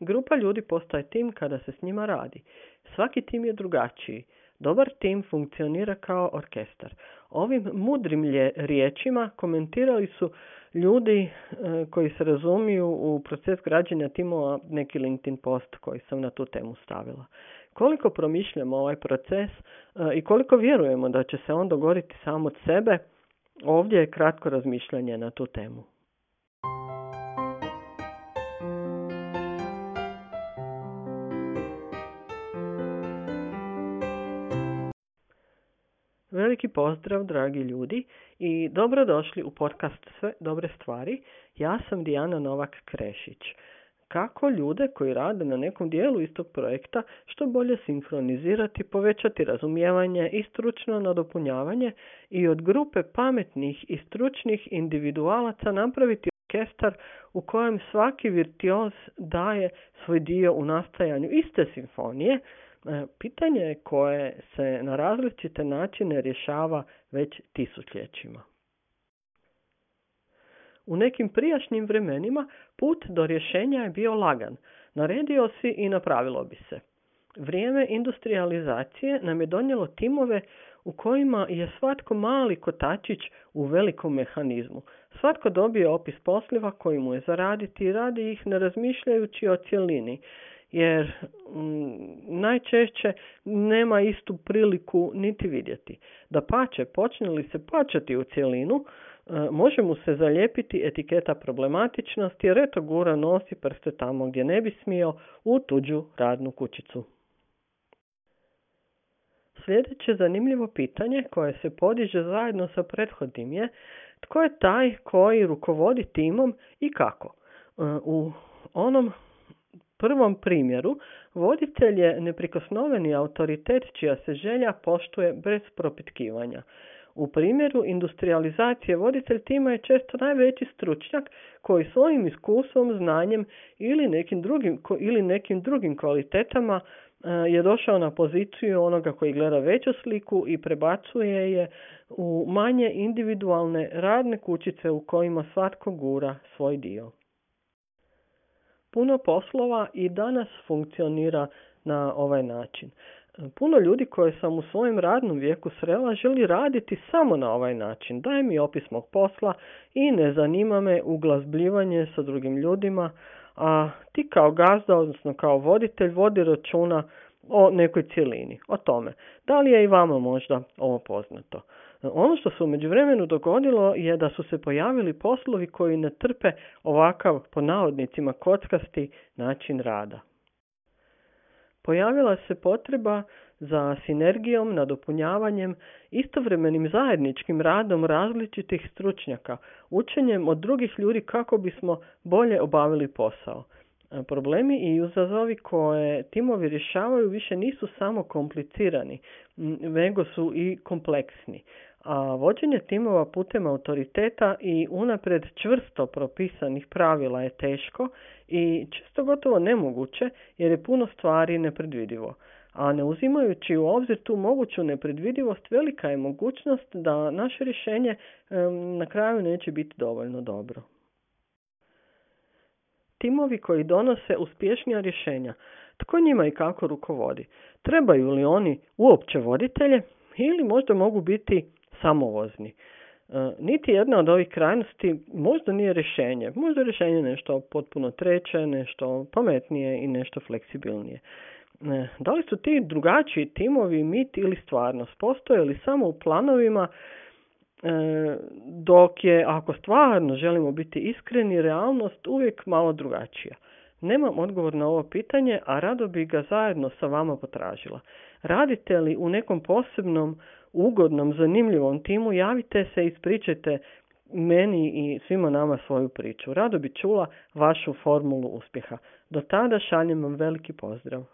Grupa ljudi postaje tim kada se s njima radi. Svaki tim je drugačiji. Dobar tim funkcionira kao orkestar. Ovim mudrim riječima komentirali su ljudi e, koji se razumiju u proces građenja timova neki LinkedIn post koji sam na tu temu stavila. Koliko promišljamo ovaj proces e, i koliko vjerujemo da će se on dogoditi sam od sebe, ovdje je kratko razmišljanje na tu temu. Veliki pozdrav, dragi ljudi, i dobrodošli u podcast Sve dobre stvari. Ja sam Dijana Novak-Krešić. Kako ljude koji rade na nekom dijelu istog projekta što bolje sinkronizirati, povećati razumijevanje i stručno nadopunjavanje i od grupe pametnih i stručnih individualaca napraviti orkestar u kojem svaki virtuoz daje svoj dio u nastajanju iste simfonije, pitanje koje se na različite načine rješava već tisućljećima. U nekim prijašnjim vremenima put do rješenja je bio lagan. Naredio si i napravilo bi se. Vrijeme industrializacije nam je donijelo timove u kojima je svatko mali kotačić u velikom mehanizmu. Svatko dobije opis posliva koji mu je zaraditi i radi ih ne razmišljajući o cjelini jer mm, najčešće nema istu priliku niti vidjeti. Da pače, počne li se pačati u cjelinu, e, može mu se zalijepiti etiketa problematičnosti jer eto gura nosi prste tamo gdje ne bi smio u tuđu radnu kućicu. Sljedeće zanimljivo pitanje koje se podiže zajedno sa prethodnim je tko je taj koji rukovodi timom i kako. E, u onom prvom primjeru, voditelj je neprikosnoveni autoritet čija se želja poštuje bez propitkivanja. U primjeru industrializacije voditelj tima je često najveći stručnjak koji svojim iskustvom, znanjem ili nekim drugim, ili nekim drugim kvalitetama e, je došao na poziciju onoga koji gleda veću sliku i prebacuje je u manje individualne radne kućice u kojima svatko gura svoj dio. Puno poslova i danas funkcionira na ovaj način. Puno ljudi koje sam u svojem radnom vijeku srela želi raditi samo na ovaj način. Daj mi opis mog posla i ne zanima me uglazbljivanje sa drugim ljudima, a ti kao gazda, odnosno kao voditelj, vodi računa o nekoj cjelini, o tome. Da li je i vama možda ovo poznato? Ono što se u međuvremenu dogodilo je da su se pojavili poslovi koji ne trpe ovakav, po navodnicima, kockasti način rada. Pojavila se potreba za sinergijom, nadopunjavanjem, istovremenim zajedničkim radom različitih stručnjaka, učenjem od drugih ljudi kako bismo bolje obavili posao. Problemi i izazovi koje timovi rješavaju više nisu samo komplicirani, nego su i kompleksni a vođenje timova putem autoriteta i unapred čvrsto propisanih pravila je teško i često gotovo nemoguće jer je puno stvari nepredvidivo. A ne uzimajući u obzir tu moguću nepredvidivost, velika je mogućnost da naše rješenje na kraju neće biti dovoljno dobro. Timovi koji donose uspješnija rješenja, tko njima i kako rukovodi? Trebaju li oni uopće voditelje ili možda mogu biti samovozni. E, niti jedna od ovih krajnosti možda nije rješenje. Možda je rješenje nešto potpuno treće, nešto pametnije i nešto fleksibilnije. E, da li su ti drugačiji timovi mit ili stvarnost? Postoje li samo u planovima e, dok je, ako stvarno želimo biti iskreni, realnost uvijek malo drugačija. Nemam odgovor na ovo pitanje, a rado bi ga zajedno sa vama potražila. Radite li u nekom posebnom ugodnom, zanimljivom timu, javite se i ispričajte meni i svima nama svoju priču. Rado bi čula vašu formulu uspjeha. Do tada šaljem vam veliki pozdrav.